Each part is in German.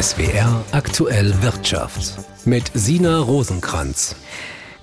SWR aktuell Wirtschaft mit Sina Rosenkranz.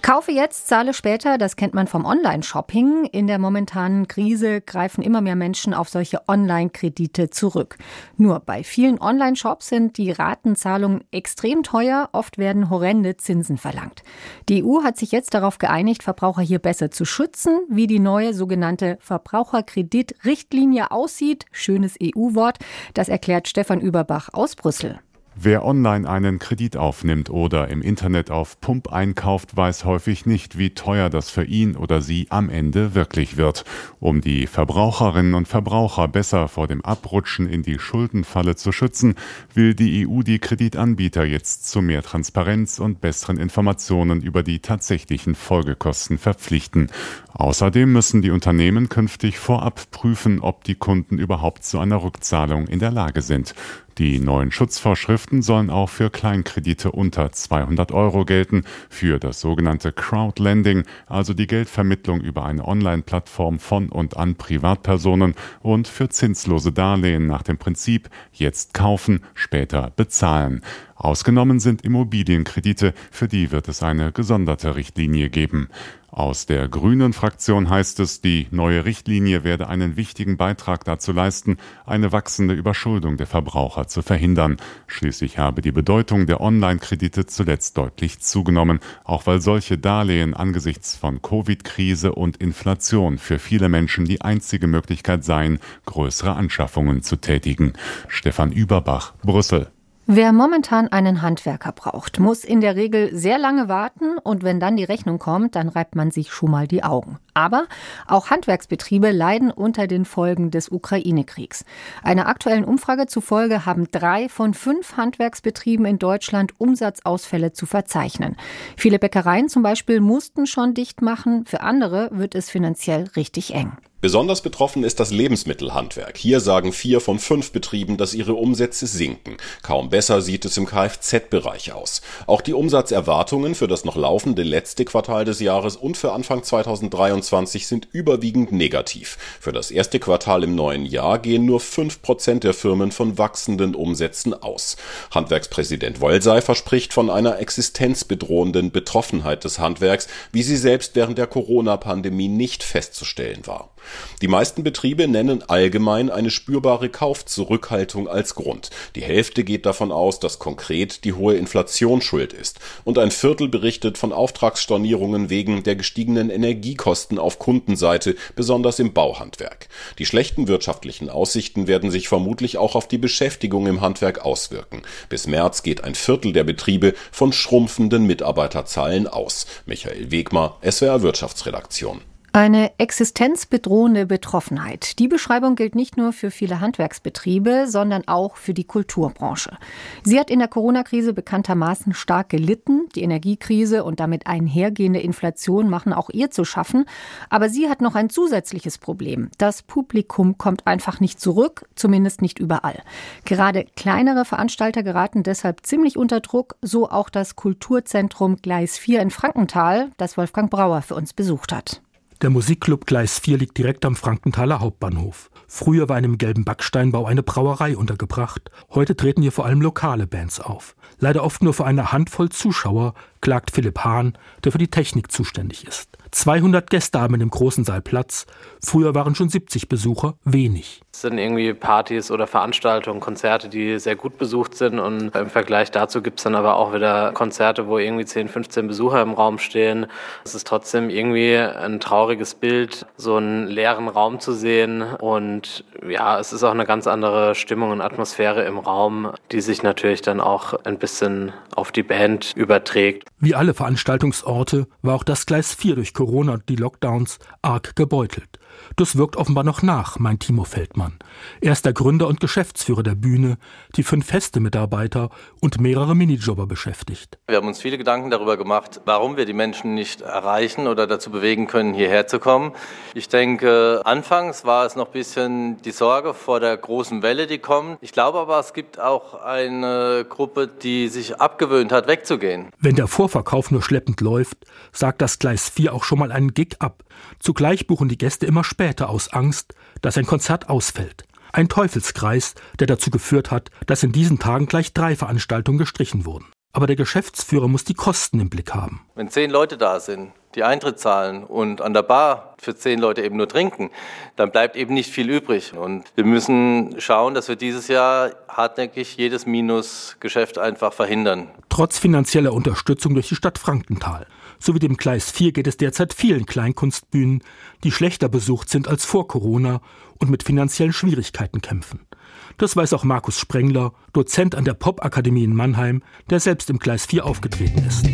Kaufe jetzt, zahle später, das kennt man vom Online-Shopping. In der momentanen Krise greifen immer mehr Menschen auf solche Online-Kredite zurück. Nur bei vielen Online-Shops sind die Ratenzahlungen extrem teuer, oft werden horrende Zinsen verlangt. Die EU hat sich jetzt darauf geeinigt, Verbraucher hier besser zu schützen. Wie die neue sogenannte Verbraucherkreditrichtlinie aussieht, schönes EU-Wort, das erklärt Stefan Überbach aus Brüssel. Wer online einen Kredit aufnimmt oder im Internet auf Pump einkauft, weiß häufig nicht, wie teuer das für ihn oder sie am Ende wirklich wird. Um die Verbraucherinnen und Verbraucher besser vor dem Abrutschen in die Schuldenfalle zu schützen, will die EU die Kreditanbieter jetzt zu mehr Transparenz und besseren Informationen über die tatsächlichen Folgekosten verpflichten. Außerdem müssen die Unternehmen künftig vorab prüfen, ob die Kunden überhaupt zu einer Rückzahlung in der Lage sind. Die neuen Schutzvorschriften sollen auch für Kleinkredite unter 200 Euro gelten, für das sogenannte Crowdlending, also die Geldvermittlung über eine Online-Plattform von und an Privatpersonen und für zinslose Darlehen nach dem Prinzip jetzt kaufen, später bezahlen. Ausgenommen sind Immobilienkredite, für die wird es eine gesonderte Richtlinie geben. Aus der Grünen Fraktion heißt es, die neue Richtlinie werde einen wichtigen Beitrag dazu leisten, eine wachsende Überschuldung der Verbraucher zu verhindern. Schließlich habe die Bedeutung der Online-Kredite zuletzt deutlich zugenommen, auch weil solche Darlehen angesichts von Covid-Krise und Inflation für viele Menschen die einzige Möglichkeit seien, größere Anschaffungen zu tätigen. Stefan Überbach, Brüssel. Wer momentan einen Handwerker braucht, muss in der Regel sehr lange warten und wenn dann die Rechnung kommt, dann reibt man sich schon mal die Augen. Aber auch Handwerksbetriebe leiden unter den Folgen des Ukraine-Kriegs. Einer aktuellen Umfrage zufolge haben drei von fünf Handwerksbetrieben in Deutschland Umsatzausfälle zu verzeichnen. Viele Bäckereien zum Beispiel mussten schon dicht machen, für andere wird es finanziell richtig eng. Besonders betroffen ist das Lebensmittelhandwerk. Hier sagen vier von fünf Betrieben, dass ihre Umsätze sinken. Kaum besser sieht es im Kfz-Bereich aus. Auch die Umsatzerwartungen für das noch laufende letzte Quartal des Jahres und für Anfang 2023 sind überwiegend negativ. Für das erste Quartal im neuen Jahr gehen nur fünf Prozent der Firmen von wachsenden Umsätzen aus. Handwerkspräsident Wollsei verspricht von einer existenzbedrohenden Betroffenheit des Handwerks, wie sie selbst während der Corona-Pandemie nicht festzustellen war. Die meisten Betriebe nennen allgemein eine spürbare Kaufzurückhaltung als Grund. Die Hälfte geht davon aus, dass konkret die hohe Inflation schuld ist. Und ein Viertel berichtet von Auftragsstornierungen wegen der gestiegenen Energiekosten auf Kundenseite, besonders im Bauhandwerk. Die schlechten wirtschaftlichen Aussichten werden sich vermutlich auch auf die Beschäftigung im Handwerk auswirken. Bis März geht ein Viertel der Betriebe von schrumpfenden Mitarbeiterzahlen aus. Michael Wegmer, SWR Wirtschaftsredaktion. Eine existenzbedrohende Betroffenheit. Die Beschreibung gilt nicht nur für viele Handwerksbetriebe, sondern auch für die Kulturbranche. Sie hat in der Corona-Krise bekanntermaßen stark gelitten. Die Energiekrise und damit einhergehende Inflation machen auch ihr zu schaffen. Aber sie hat noch ein zusätzliches Problem. Das Publikum kommt einfach nicht zurück, zumindest nicht überall. Gerade kleinere Veranstalter geraten deshalb ziemlich unter Druck, so auch das Kulturzentrum Gleis 4 in Frankenthal, das Wolfgang Brauer für uns besucht hat. Der Musikclub Gleis 4 liegt direkt am Frankenthaler Hauptbahnhof. Früher war in einem gelben Backsteinbau eine Brauerei untergebracht. Heute treten hier vor allem lokale Bands auf. Leider oft nur für eine Handvoll Zuschauer, klagt Philipp Hahn, der für die Technik zuständig ist. 200 Gäste haben in dem großen Saal Platz. Früher waren schon 70 Besucher, wenig. Es sind irgendwie Partys oder Veranstaltungen, Konzerte, die sehr gut besucht sind. Und im Vergleich dazu gibt es dann aber auch wieder Konzerte, wo irgendwie 10, 15 Besucher im Raum stehen. Es ist trotzdem irgendwie ein trauriges Bild, so einen leeren Raum zu sehen. Und ja, es ist auch eine ganz andere Stimmung und Atmosphäre im Raum, die sich natürlich dann auch ein bisschen auf die Band überträgt. Wie alle Veranstaltungsorte war auch das Gleis 4 durch Corona und die Lockdowns arg gebeutelt. Das wirkt offenbar noch nach, meint Timo Feldmann. Er ist der Gründer und Geschäftsführer der Bühne, die fünf feste Mitarbeiter und mehrere Minijobber beschäftigt. Wir haben uns viele Gedanken darüber gemacht, warum wir die Menschen nicht erreichen oder dazu bewegen können, hierher zu kommen. Ich denke, anfangs war es noch ein bisschen die Sorge vor der großen Welle, die kommt. Ich glaube aber, es gibt auch eine Gruppe, die sich abgewöhnt hat, wegzugehen. Wenn der Vorverkauf nur schleppend läuft, sagt das Gleis 4 auch schon mal einen Gig ab. Zugleich buchen die Gäste immer später aus Angst, dass ein Konzert ausfällt. Ein Teufelskreis, der dazu geführt hat, dass in diesen Tagen gleich drei Veranstaltungen gestrichen wurden. Aber der Geschäftsführer muss die Kosten im Blick haben. Wenn zehn Leute da sind, die Eintritt zahlen und an der Bar für zehn Leute eben nur trinken, dann bleibt eben nicht viel übrig. Und wir müssen schauen, dass wir dieses Jahr hartnäckig jedes Minusgeschäft einfach verhindern. Trotz finanzieller Unterstützung durch die Stadt Frankenthal. Sowie dem Gleis 4 geht es derzeit vielen Kleinkunstbühnen, die schlechter besucht sind als vor Corona und mit finanziellen Schwierigkeiten kämpfen. Das weiß auch Markus Sprengler, Dozent an der Popakademie in Mannheim, der selbst im Gleis 4 aufgetreten ist.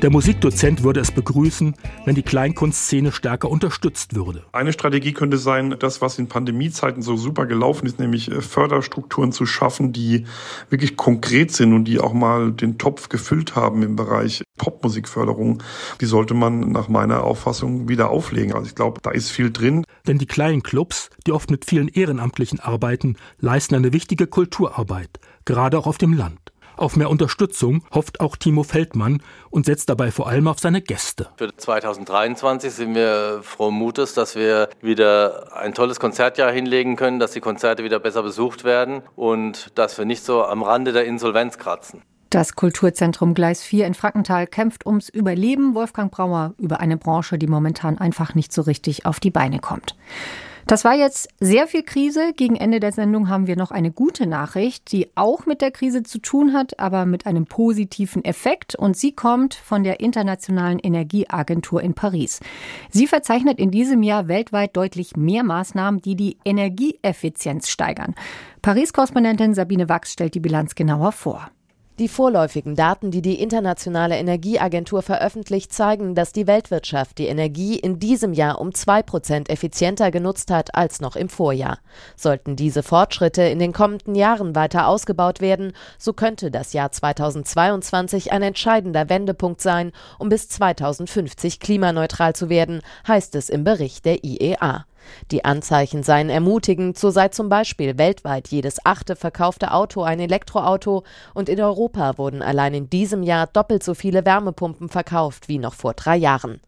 Der Musikdozent würde es begrüßen, wenn die Kleinkunstszene stärker unterstützt würde. Eine Strategie könnte sein, das, was in Pandemiezeiten so super gelaufen ist, nämlich äh, Förderstrukturen zu schaffen, die wirklich konkret sind und die auch mal den Topf gefüllt haben im Bereich Popmusikförderung. Die sollte man nach meiner Auffassung wieder auflegen. Also ich glaube, da ist viel drin. Denn die kleinen Clubs, die oft mit vielen Ehrenamtlichen arbeiten, leisten eine wichtige Kulturarbeit, gerade auch auf dem Land. Auf mehr Unterstützung hofft auch Timo Feldmann und setzt dabei vor allem auf seine Gäste. Für 2023 sind wir frohen Mutes, dass wir wieder ein tolles Konzertjahr hinlegen können, dass die Konzerte wieder besser besucht werden und dass wir nicht so am Rande der Insolvenz kratzen. Das Kulturzentrum Gleis 4 in Frankenthal kämpft ums Überleben. Wolfgang Brauer über eine Branche, die momentan einfach nicht so richtig auf die Beine kommt. Das war jetzt sehr viel Krise. Gegen Ende der Sendung haben wir noch eine gute Nachricht, die auch mit der Krise zu tun hat, aber mit einem positiven Effekt. Und sie kommt von der Internationalen Energieagentur in Paris. Sie verzeichnet in diesem Jahr weltweit deutlich mehr Maßnahmen, die die Energieeffizienz steigern. Paris-Korrespondentin Sabine Wachs stellt die Bilanz genauer vor. Die vorläufigen Daten, die die Internationale Energieagentur veröffentlicht, zeigen, dass die Weltwirtschaft die Energie in diesem Jahr um zwei Prozent effizienter genutzt hat als noch im Vorjahr. Sollten diese Fortschritte in den kommenden Jahren weiter ausgebaut werden, so könnte das Jahr 2022 ein entscheidender Wendepunkt sein, um bis 2050 klimaneutral zu werden, heißt es im Bericht der IEA. Die Anzeichen seien ermutigend, so sei zum Beispiel weltweit jedes achte verkaufte Auto ein Elektroauto und in Europa wurden allein in diesem Jahr doppelt so viele Wärmepumpen verkauft wie noch vor drei Jahren.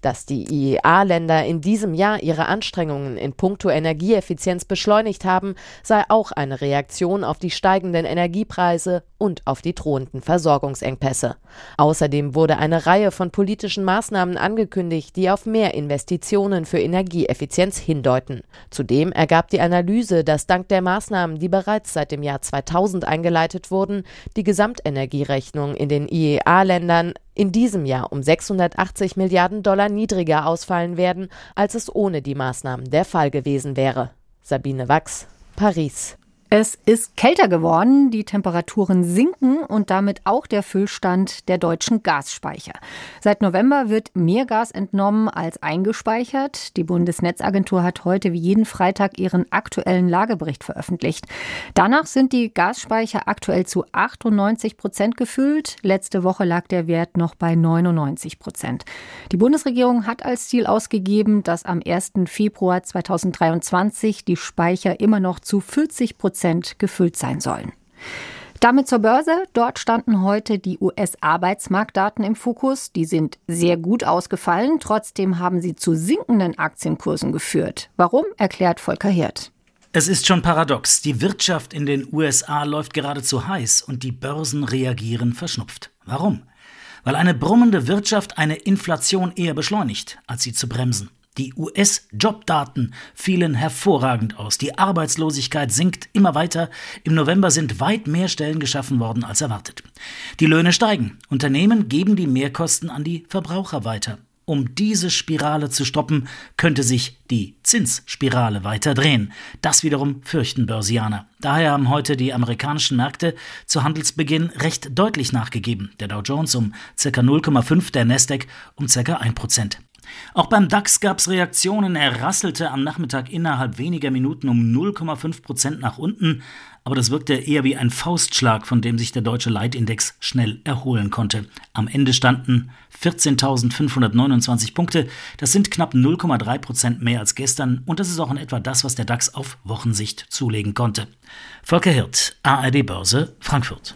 Dass die IEA-Länder in diesem Jahr ihre Anstrengungen in puncto Energieeffizienz beschleunigt haben, sei auch eine Reaktion auf die steigenden Energiepreise und auf die drohenden Versorgungsengpässe. Außerdem wurde eine Reihe von politischen Maßnahmen angekündigt, die auf mehr Investitionen für Energieeffizienz hindeuten. Zudem ergab die Analyse, dass dank der Maßnahmen, die bereits seit dem Jahr 2000 eingeleitet wurden, die Gesamtenergierechnung in den IEA-Ländern in diesem Jahr um 680 Milliarden Dollar niedriger ausfallen werden, als es ohne die Maßnahmen der Fall gewesen wäre. Sabine Wachs, Paris. Es ist kälter geworden, die Temperaturen sinken und damit auch der Füllstand der deutschen Gasspeicher. Seit November wird mehr Gas entnommen als eingespeichert. Die Bundesnetzagentur hat heute wie jeden Freitag ihren aktuellen Lagebericht veröffentlicht. Danach sind die Gasspeicher aktuell zu 98 Prozent gefüllt. Letzte Woche lag der Wert noch bei 99 Prozent. Die Bundesregierung hat als Ziel ausgegeben, dass am 1. Februar 2023 die Speicher immer noch zu 40 Prozent Prozent gefüllt sein sollen. Damit zur Börse. Dort standen heute die US-Arbeitsmarktdaten im Fokus. Die sind sehr gut ausgefallen. Trotzdem haben sie zu sinkenden Aktienkursen geführt. Warum, erklärt Volker Hirt. Es ist schon paradox. Die Wirtschaft in den USA läuft geradezu heiß und die Börsen reagieren verschnupft. Warum? Weil eine brummende Wirtschaft eine Inflation eher beschleunigt, als sie zu bremsen. Die US-Jobdaten fielen hervorragend aus. Die Arbeitslosigkeit sinkt immer weiter. Im November sind weit mehr Stellen geschaffen worden als erwartet. Die Löhne steigen. Unternehmen geben die Mehrkosten an die Verbraucher weiter. Um diese Spirale zu stoppen, könnte sich die Zinsspirale weiter drehen. Das wiederum fürchten Börsianer. Daher haben heute die amerikanischen Märkte zu Handelsbeginn recht deutlich nachgegeben. Der Dow Jones um ca. 0,5, der Nasdaq um ca. 1 Prozent. Auch beim DAX gab es Reaktionen. Er rasselte am Nachmittag innerhalb weniger Minuten um 0,5 Prozent nach unten, aber das wirkte eher wie ein Faustschlag, von dem sich der deutsche Leitindex schnell erholen konnte. Am Ende standen 14.529 Punkte. Das sind knapp 0,3 Prozent mehr als gestern und das ist auch in etwa das, was der DAX auf Wochensicht zulegen konnte. Volker Hirt, ARD Börse, Frankfurt.